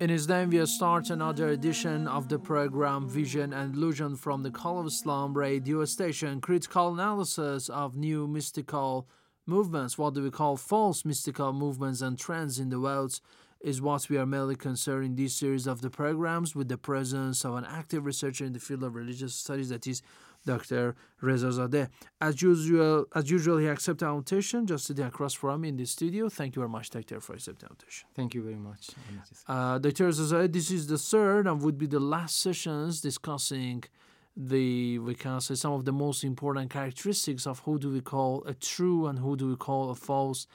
In his name, we start another edition of the program Vision and Illusion from the Call of Islam radio station. Critical analysis of new mystical movements, what do we call false mystical movements and trends in the world, is what we are mainly concerned in this series of the programs with the presence of an active researcher in the field of religious studies, that is Dr. Rezazadeh. As usual, as usual, he accepted our invitation just sitting across from me in the studio. Thank you very much, Doctor, for accepting our invitation. Thank you very much. Uh, Dr. Zadeh, this is the third and would be the last sessions discussing the we can say some of the most important characteristics of who do we call a true and who do we call a false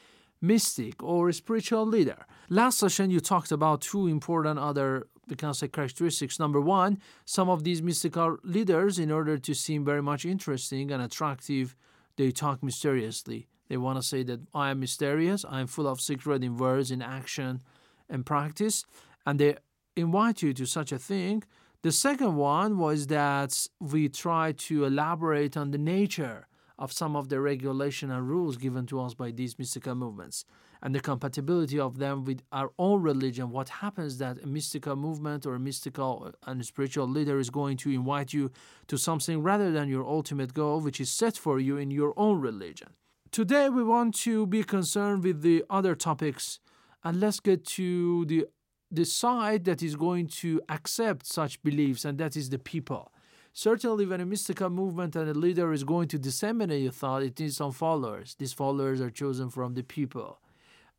mystic or a spiritual leader. Last session you talked about two important other we can say characteristics. Number one, some of these mystical leaders, in order to seem very much interesting and attractive, they talk mysteriously. They want to say that I am mysterious, I am full of secret in words, in action, and practice, and they invite you to such a thing. The second one was that we try to elaborate on the nature of some of the regulation and rules given to us by these mystical movements and the compatibility of them with our own religion. What happens that a mystical movement or a mystical uh, and spiritual leader is going to invite you to something rather than your ultimate goal, which is set for you in your own religion. Today, we want to be concerned with the other topics, and let's get to the the side that is going to accept such beliefs, and that is the people. Certainly, when a mystical movement and a leader is going to disseminate a thought, it needs some followers. These followers are chosen from the people.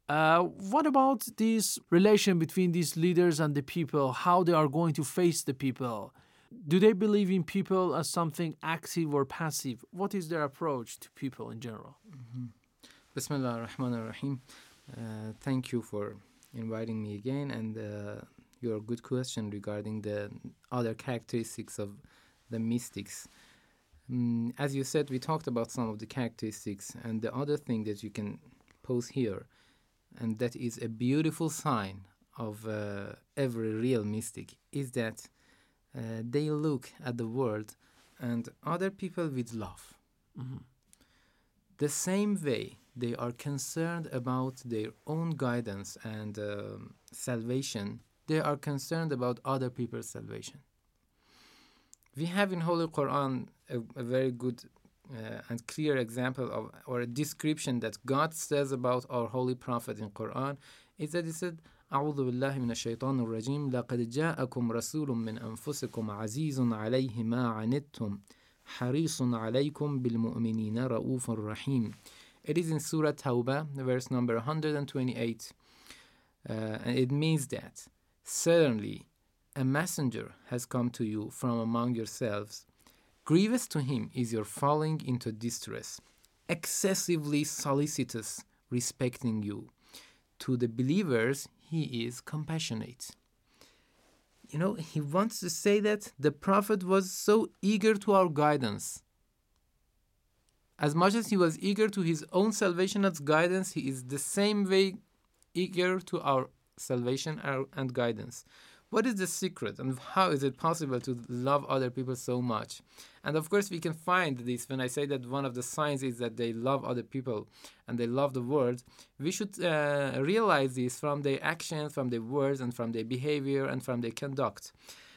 Uh, what about this relation between these leaders and the people? How they are going to face the people? Do they believe in people as something active or passive? What is their approach to people in general? Mm-hmm. Bismillah ar-Rahman ar-Rahim. Uh, thank you for inviting me again and uh, your good question regarding the other characteristics of the mystics. Um, as you said, we talked about some of the characteristics, and the other thing that you can pose here, and that is a beautiful sign of uh, every real mystic, is that uh, they look at the world and other people with love. Mm-hmm. The same way they are concerned about their own guidance and um, salvation, they are concerned about other people's salvation we have in Holy Quran a, a very good uh, and clear example of or a description that God says about our holy prophet in Quran is that he said أعوذ بالله من الشيطان الرجيم لقد جاءكم رسول من أنفسكم عزيز عليه ما عنتم حريص عليكم بالمؤمنين رؤوف رحيم It is in Surah Tawbah, verse number 128. Uh, and it means that certainly a messenger has come to you from among yourselves. Grievous to him is your falling into distress, excessively solicitous respecting you. To the believers, he is compassionate. You know, he wants to say that the Prophet was so eager to our guidance. As much as he was eager to his own salvation and guidance, he is the same way eager to our salvation and guidance. What is the secret and how is it possible to love other people so much? And of course, we can find this when I say that one of the signs is that they love other people and they love the world. We should uh, realize this from their actions, from their words, and from their behavior and from their conduct.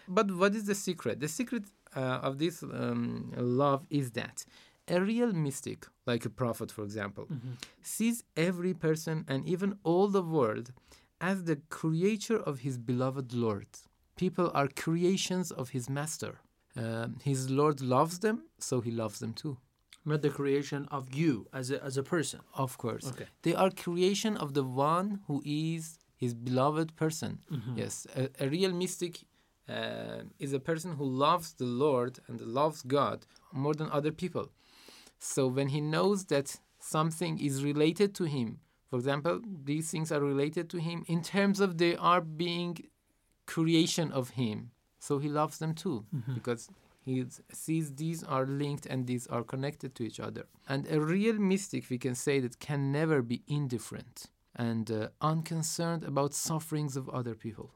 But what is the secret? The secret uh, of this um, love is that a real mystic, like a prophet, for example, sees every person and even all the world as the creature of his beloved Lord. People are creations of his master. Um, his Lord loves them, so he loves them too. Not the creation of you as a, as a person. Of course. Okay. They are creation of the one who is his beloved person. Yes, a, a real mystic uh, is a person who loves the Lord and loves God more than other people. So when he knows that something is related to him, for example, these things are related to him in terms of they are being creation of him. So he loves them too because he sees these are linked and these are connected to each other. And a real mystic, we can say that can never be indifferent and uh, unconcerned about sufferings of other people.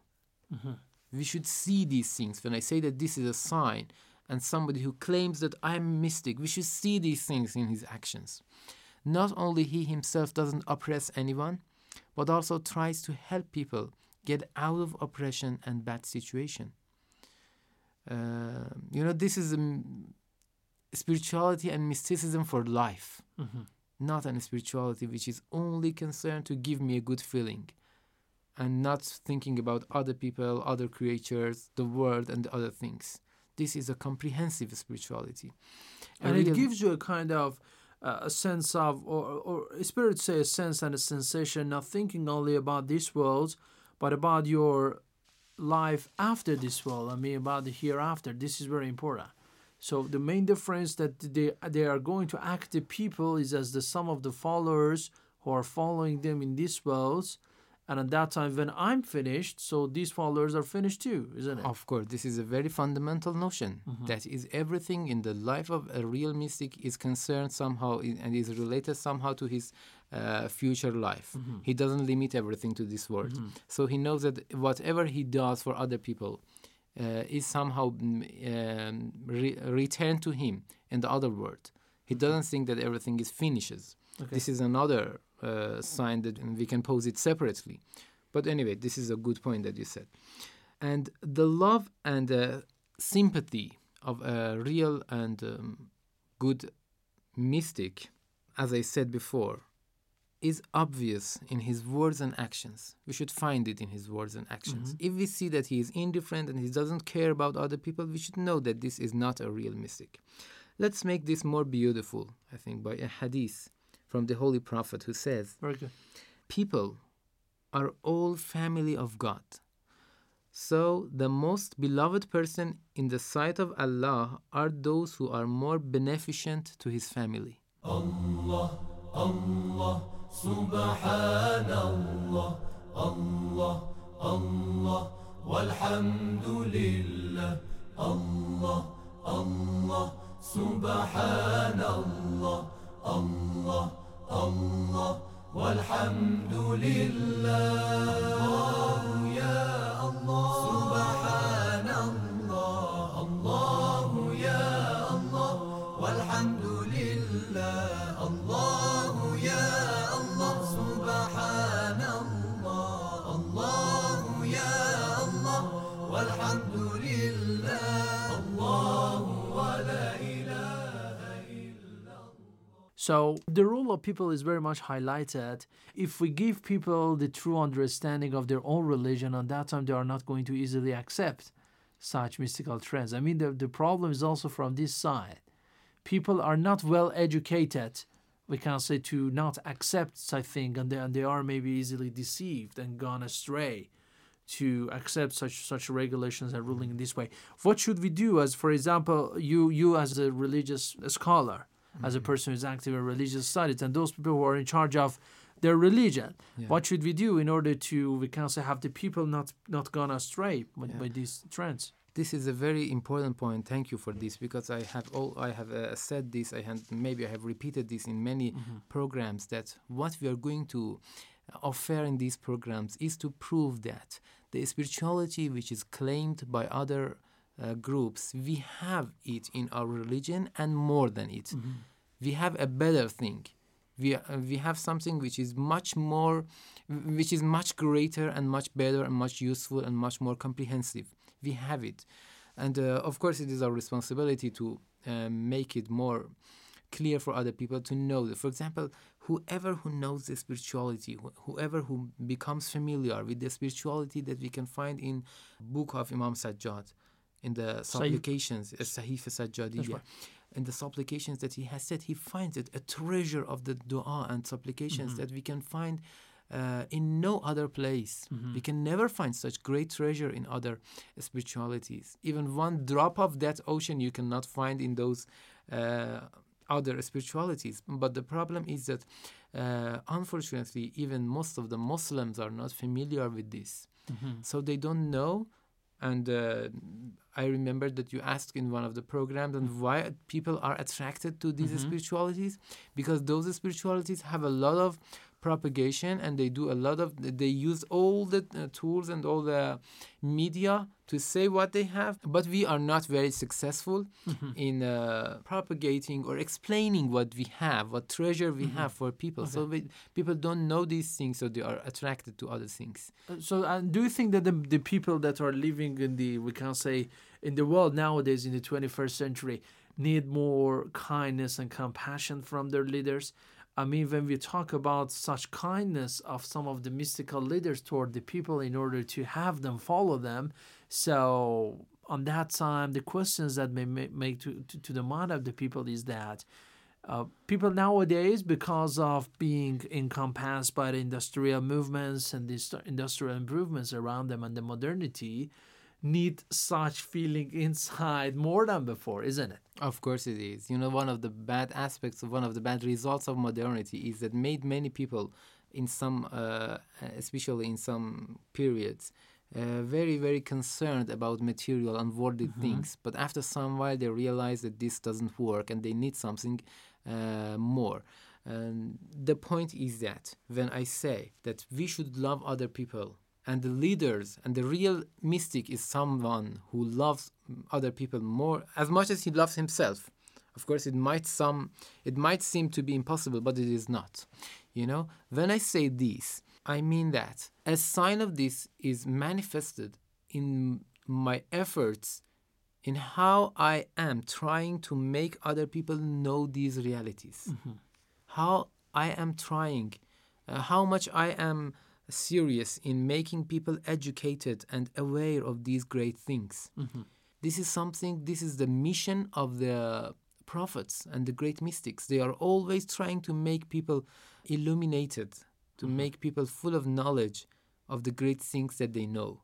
We should see these things. When I say that this is a sign, and somebody who claims that I'm mystic, we should see these things in his actions. Not only he himself doesn't oppress anyone, but also tries to help people get out of oppression and bad situation. Uh, you know, this is um, spirituality and mysticism for life, not an spirituality which is only concerned to give me a good feeling and not thinking about other people, other creatures, the world, and other things. This is a comprehensive spirituality. A and it gives you a kind of uh, a sense of, or, or spirit say a sense and a sensation, not thinking only about this world, but about your life after this world. I mean, about the hereafter. This is very important. So the main difference that they they are going to act the people is as the sum of the followers who are following them in this world, and at that time when I'm finished, so these followers are finished too, isn't it? Of course, this is a very fundamental notion. That is everything in the life of a real mystic is concerned somehow and is related somehow to his uh, future life. He doesn't limit everything to this world. So he knows that whatever he does for other people uh, is somehow mm, um, re- returned to him in the other world. He doesn't think that everything is finishes. This is another uh, sign that we can pose it separately. But anyway, this is a good point that you said. And the love and uh, sympathy of a real and um, good mystic, as I said before, is obvious in his words and actions. We should find it in his words and actions. If we see that he is indifferent and he doesn't care about other people, we should know that this is not a real mystic. Let's make this more beautiful, I think, by a hadith from the Holy Prophet who says, Very good. people are all family of God. So the most beloved person in the sight of Allah are those who are more beneficent to his family. الله والحمد لله. So the role of people is very much highlighted. If we give people the true understanding of their own religion, at that time they are not going to easily accept such mystical trends. I mean, the, the problem is also from this side. People are not well educated, we can say, to not accept such thing, and they, and they are maybe easily deceived and gone astray to accept such such regulations and ruling in this way. What should we do? As for example, you you as a religious scholar, as a mm-hmm. person who's active in religious studies, and those people who are in charge of their religion, what should we do in order to we can say have the people not not gone astray by, by these trends? This is a very important point. Thank you for this because I have all I have uh, said this. I have maybe I have repeated this in many mm-hmm. programs that what we are going to uh, offer in these programs is to prove that the spirituality which is claimed by other uh, groups we have it in our religion and more than it. We have a better thing. We, uh, we have something which is much more, which is much greater and much better and much useful and much more comprehensive. We have it. And uh, of course, it is our responsibility to uh, make it more clear for other people to know. For example, whoever who knows the spirituality, wh- whoever who becomes familiar with the spirituality that we can find in book of Imam Sajjad, in the supplications, uh, Sahif Sajjadiyya, in the supplications that he has said, he finds it a treasure of the dua and supplications that we can find uh, in no other place. We can never find such great treasure in other spiritualities. Even one drop of that ocean you cannot find in those uh, other spiritualities. But the problem is that, uh, unfortunately, even most of the Muslims are not familiar with this. So they don't know. And uh, I remember that you asked in one of the programs and why people are attracted to these spiritualities because those spiritualities have a lot of propagation and they do a lot of they use all the uh, tools and all the media to say what they have. But we are not very successful in uh, propagating or explaining what we have what treasure we have for people. So we, people don't know these things so they are attracted to other things. Uh, So, uh, do you think that the, the people that are living in the, we can say, in the world nowadays in the 21st century need more kindness and compassion from their leaders? I mean, when we talk about such kindness of some of the mystical leaders toward the people in order to have them follow them, so on that time, the questions that may make to, to, to the mind of the people is that uh, people nowadays, because of being encompassed by the industrial movements and the industrial improvements around them and the modernity, need such feeling inside more than before, isn't it? Of course it is. You know, one of the bad aspects of one of the bad results of modernity is that made many people in some, uh, especially in some periods, uh, very, very concerned about material and worldly things. But after some while, they realize that this doesn't work and they need something uh, more. And the point is that when I say that we should love other people and the leaders and the real mystic is someone who loves other people more as much as he loves himself. Of course it might some it might seem to be impossible but it is not you know? When i say this i mean that a sign of this is manifested in my efforts in how i am trying to make other people know these realities. How i am trying uh, how much i am serious in making people educated and aware of these great things. This is something, this is the mission of the prophets and the great mystics. They are always trying to make people illuminated, to make people full of knowledge of the great things that they know.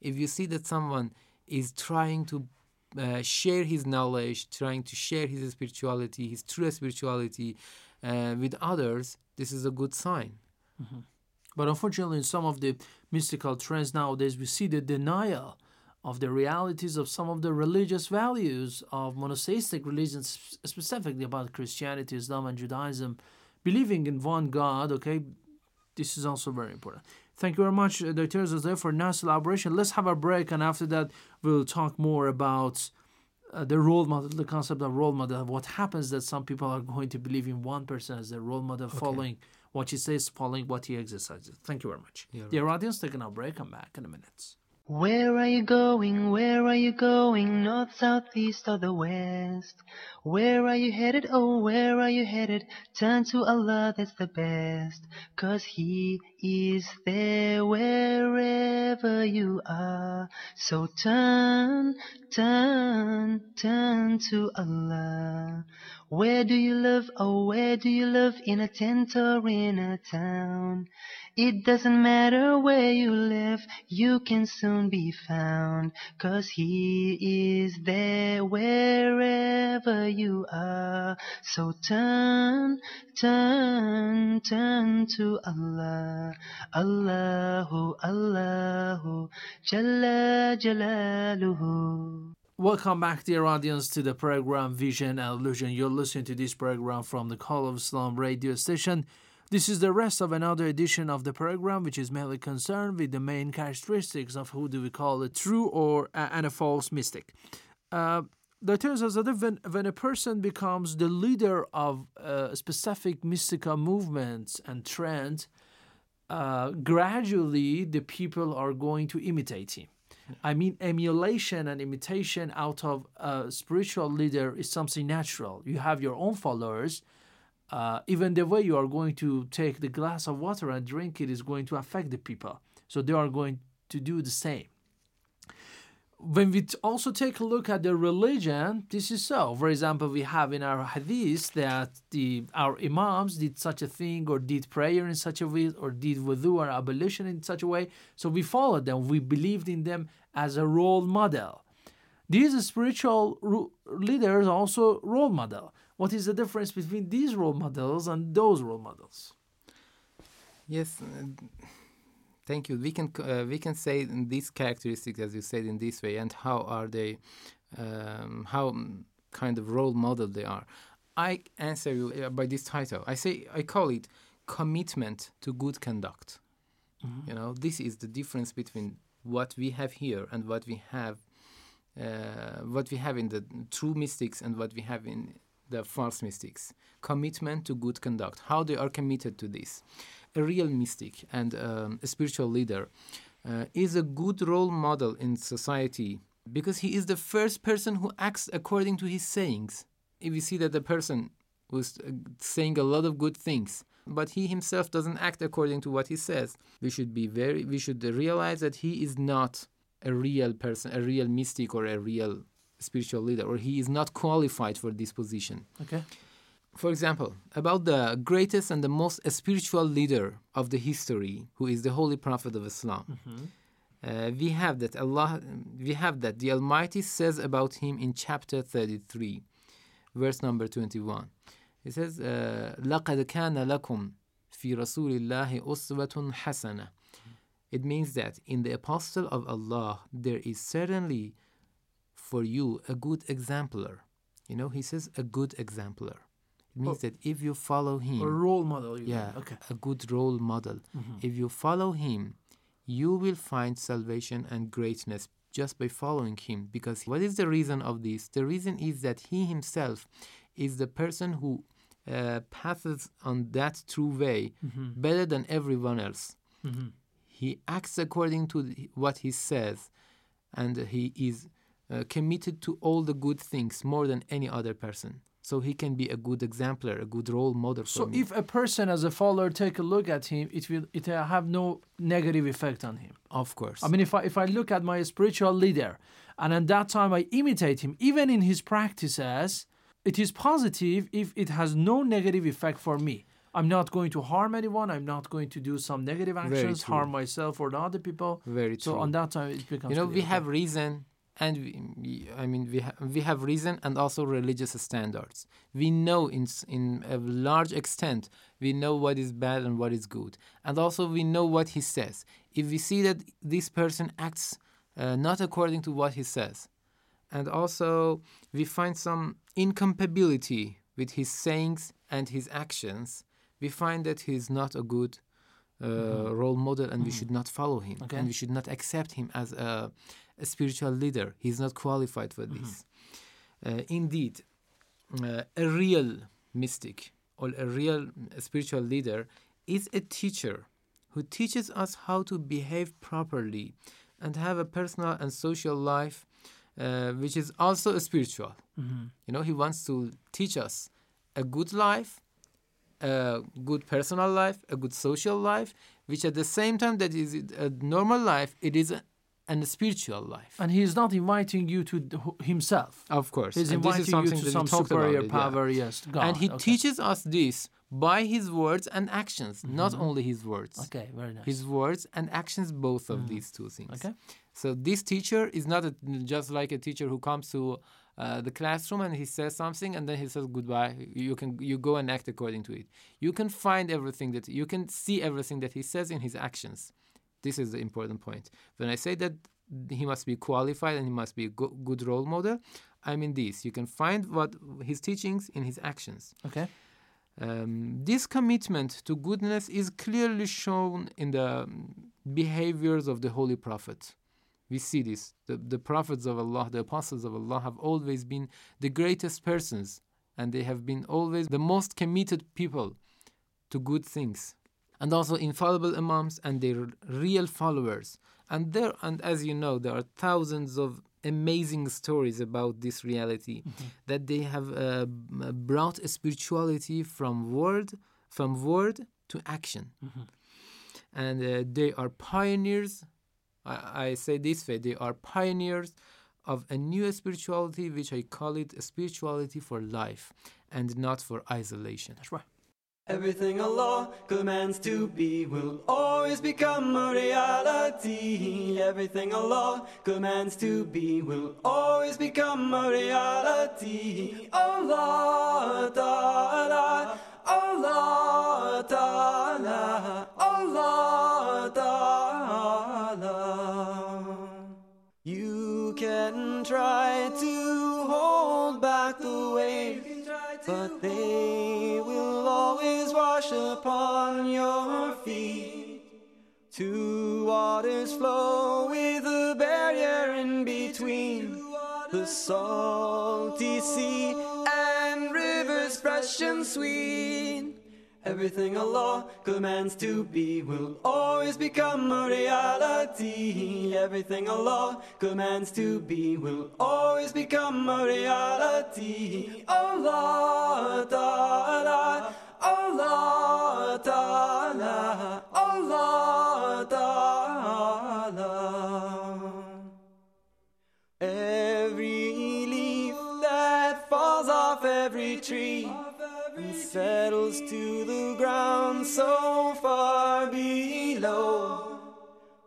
If you see that someone is trying to uh, share his knowledge, trying to share his spirituality, his true spirituality uh, with others, this is a good sign. But unfortunately, in some of the mystical trends nowadays, we see the denial of the realities of some of the religious values of monotheistic religions, specifically about Christianity, Islam, and Judaism, believing in one God. Okay, this is also very important. Thank you very much, uh, Dr. Zazé, for nice elaboration. Let's have a break, and after that, we'll talk more about uh, the role model, the concept of role model. What happens that some people are going to believe in one person as their role model, following what he says, following what he exercises. Thank you very much. Dear audience, taking a break. Come back in a minute. Where are you going? Where are you going? North, south, east, or the west? Where are you headed? Oh, where are you headed? Turn to Allah, that's the best. Cause He is there wherever you are. So turn, turn, turn to Allah. Where do you live? Oh, where do you live? In a tent or in a town? It doesn't matter where you live, you can soon be found. Cause He is there wherever you are. So turn, turn, turn to Allah. Allahu, Allahu, Jalla Jalaluhu. Welcome back, dear audience, to the program Vision and Illusion. You're listening to this program from the Call of Islam radio station. This is the rest of another edition of the program, which is mainly concerned with the main characteristics of who do we call a true or uh, and a false mystic. Uh, the turns out that when, when a person becomes the leader of uh, specific mystical movements and trends, uh, gradually the people are going to imitate him. I mean, emulation and imitation out of a spiritual leader is something natural. You have your own followers. Uh, even the way you are going to take the glass of water and drink it is going to affect the people. So they are going to do the same when we also take a look at the religion, this is so. For example, we have in our hadith that the our imams did such a thing, or did prayer in such a way, or did wudu or ablution in such a way. So we followed them. We believed in them as a role model. These spiritual leaders also role model. What is the difference between these role models and those role models? Yes, uh, thank you. We can uh, we can say these characteristics, as you said, in this way, and how are they, um, how kind of role model they are. I answer you uh, by this title. I say I call it commitment to good conduct. Mm-hmm. You know, this is the difference between what we have here and what we have, uh, what we have in the true mystics and what we have in the false mystics. Commitment to good conduct. How they are committed to this a real mystic and um, a spiritual leader uh, is a good role model in society because he is the first person who acts according to his sayings. If you see that the person was uh, saying a lot of good things, but he himself doesn't act according to what he says, we should be very, we should realize that he is not a real person, a real mystic or a real spiritual leader, or he is not qualified for this position. Okay for example, about the greatest and the most spiritual leader of the history, who is the Holy Prophet of Islam. Mm-hmm. Uh, we have that Allah, we have that the Almighty says about him in chapter 33, verse number 21. He says, لَقَدْ كَانَ لَكُمْ فِي رَسُولِ اللَّهِ أُسْوَةٌ حَسَنَةٌ It means that in the Apostle of Allah, there is certainly for you a good exemplar. You know, he says a good exemplar. It means oh, that if you follow him, a role model, yeah, okay. a good role model. Mm-hmm. If you follow him, you will find salvation and greatness just by following him. Because what is the reason of this? The reason is that he himself is the person who uh, passes on that true way mm-hmm. better than everyone else. Mm-hmm. He acts according to what he says, and he is uh, committed to all the good things more than any other person so he can be a good exemplar, a good role model. so me. if a person as a follower take a look at him, it will it will have no negative effect on him. Of course. I mean, if I if I look at my spiritual leader, and at that time I imitate him, even in his practices, it is positive if it has no negative effect for me. I'm not going to harm anyone. I'm not going to do some negative actions, harm myself or the other people. Very true. So on that time, it becomes. You know, we okay. have reason and we, I mean we ha- we have reason and also religious standards. We know in in a large extent we know what is bad and what is good, and also we know what he says. If we see that this person acts uh, not according to what he says, and also we find some incompatibility with his sayings and his actions, we find that he is not a good mm-hmm. role model, and mm-hmm. we should not follow him, okay. and we should not accept him as a a spiritual leader. He's not qualified for this. Mm-hmm. Uh, indeed, uh, a real mystic or a real spiritual leader is a teacher who teaches us how to behave properly and have a personal and social life uh, which is also spiritual. Mm-hmm. You know, he wants to teach us a good life, a good personal life, a good social life, which at the same time that is a normal life, it is and a spiritual life. And he's not inviting you to himself. Of course. He's and inviting you to some superior power, yeah. yes. God. And he okay. teaches us this by his words and actions, mm-hmm. not only his words. Okay, very nice. His words and actions, both of mm. these two things. Okay. So this teacher is not a, just like a teacher who comes to uh, the classroom and he says something and then he says goodbye. You can you go and act according to it. You can find everything that you can see everything that he says in his actions. This is the important point. When I say that he must be qualified and he must be a go- good role model, I mean this. You can find what his teachings in his actions. Okay. Um, this commitment to goodness is clearly shown in the behaviors of the Holy Prophet. We see this. The, the prophets of Allah, the apostles of Allah, have always been the greatest persons, and they have been always the most committed people to good things. and also infallible imams and their real followers. And there, and as you know, there are thousands of amazing stories about this reality that they have uh, brought spirituality from word from word to action and uh, they are pioneers I, I say this way they are pioneers of a new spirituality which i call it a spirituality for life and not for isolation That's right. Everything Allah commands to be will always become a reality. Everything Allah commands to be will always become a reality. Allah Ta'ala, Allah Ta'ala, Allah Ta'ala. Try to hold back the waves, but they will always wash upon your feet. Two waters flow with a barrier in between the salty sea and rivers fresh and sweet. Everything Allah commands to be will always become a reality. Everything Allah commands to be will always become a reality. Allah Ta'ala, Allah Ta'ala, Allah Ta'ala. Every leaf that falls off every tree settles to the ground so far below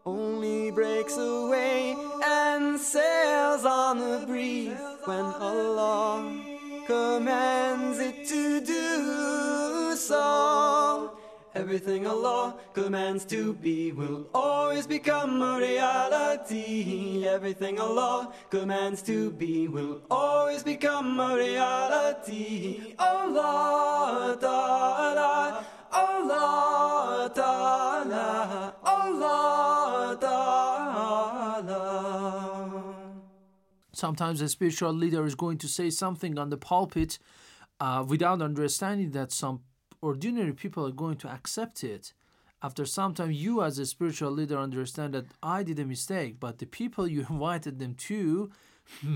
only breaks away and sails on the breeze when Allah commands it to do so. Everything Allah commands to be will always become a reality. Everything Allah commands to be will always become a reality. Allah Ta'ala, Allah Ta'ala, Allah Ta'ala. Sometimes a spiritual leader is going to say something on the pulpit uh, without understanding that some ordinary people are going to accept it. After some time, you as a spiritual leader understand that I did a mistake, but the people you invited them to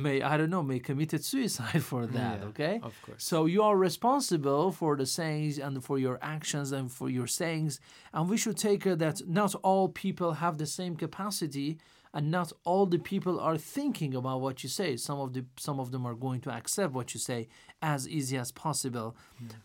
may, I don't know, may committed suicide for that, Yeah, okay? of course. So you are responsible for the sayings and for your actions and for your sayings. And we should take care that not all people have the same capacity and not all the people are thinking about what you say. Some of the some of them are going to accept what you say as easy as possible.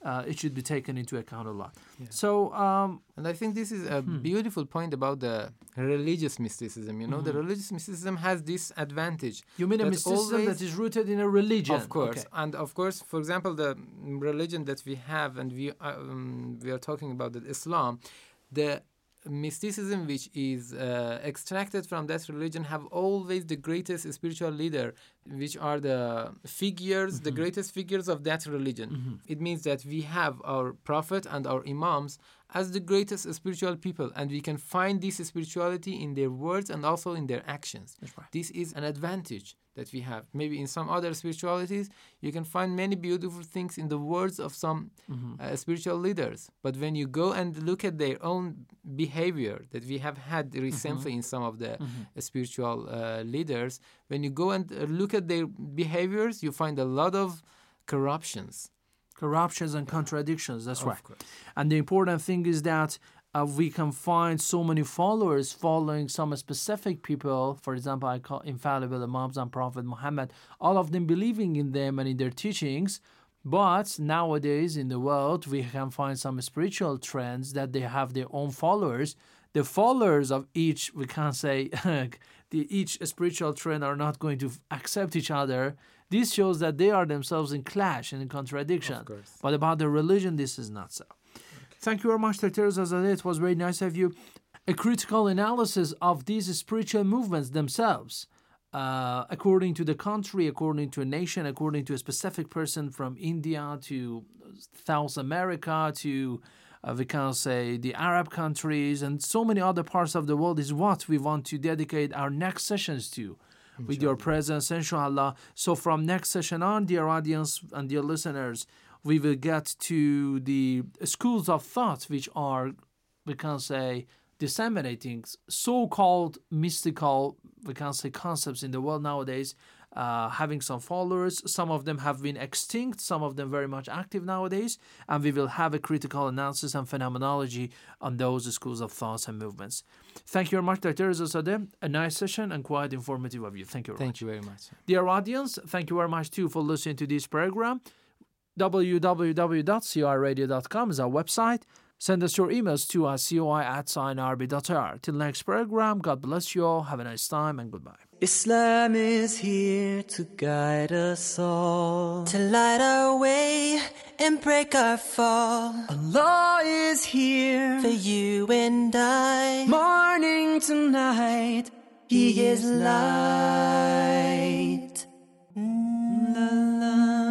Uh, it should be taken into account a lot. So um, And I think this is a beautiful point about the religious mysticism. You know, the religious mysticism has this advantage. you mean a mysticism always- that is rooted in a religion? Of course, Okay. and of course, for example, the religion that we have, and we uh, um, we are talking about that Islam, the mysticism which is uh, extracted from that religion have always the greatest spiritual leader which are the figures the greatest figures of that religion. It means that we have our prophet and our imams as the greatest spiritual people and we can find this spirituality in their words and also in their actions. This is an advantage that we have. Maybe in some other spiritualities you can find many beautiful things in the words of some uh, spiritual leaders. But when you go and look at their own behavior that we have had recently in some of the uh, spiritual uh, leaders when you go and uh, look at their behaviors you find a lot of corruptions corruptions and contradictions. That's Of right. course. And the important thing is that uh, we can find so many followers following some specific people. For example, I call infallible Imams and Prophet Muhammad. All of them believing in them and in their teachings. But nowadays in the world, we can find some spiritual trends that they have their own followers. The followers of each, we can't say, the each spiritual trend are not going to accept each other. This shows that they are themselves in clash and in contradiction. But about the religion, this is not so. Thank you very much, Dr. Zazadeh. It was very nice of you. A critical analysis of these spiritual movements themselves, uh, according to the country, according to a nation, according to a specific person from India to South America to, uh, we can say, the Arab countries and so many other parts of the world is what we want to dedicate our next sessions to. With your presence, inshallah. So, from next session on, dear audience and dear listeners, we will get to the schools of thought which are we can say, disseminating so-called mystical, we can say, concepts in the world nowadays, uh, having some followers. Some of them have been extinct, some of them very much active nowadays, and we will have a critical analysis and phenomenology on those schools of thoughts and movements. Thank you very much, Dr. Rezazadeh. A nice session and quite informative of you. Thank you very Thank much. you very much. Dear audience, thank you very much too for listening to this program. www.crradio.com is our website. Send us your emails to us, coi at signrb.ir. Till next program, God bless you all. Have a nice time and goodbye. Islam is here to guide us all, to light our way and break our fall. Allah is here for you and I, morning to night. He is light. Mm, la, la, la,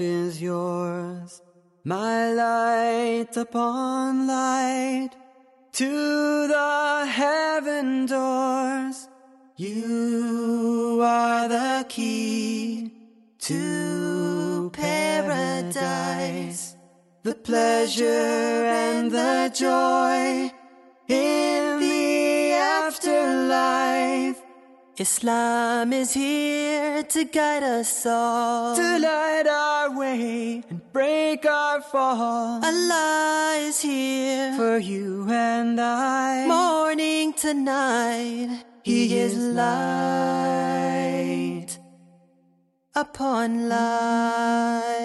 is yours, my light upon light to the heaven doors. You are the key to paradise, the pleasure and the joy Islam is here to guide us all, to light our way and break our fall. Allah is here for you and I, morning to night. He is light upon light.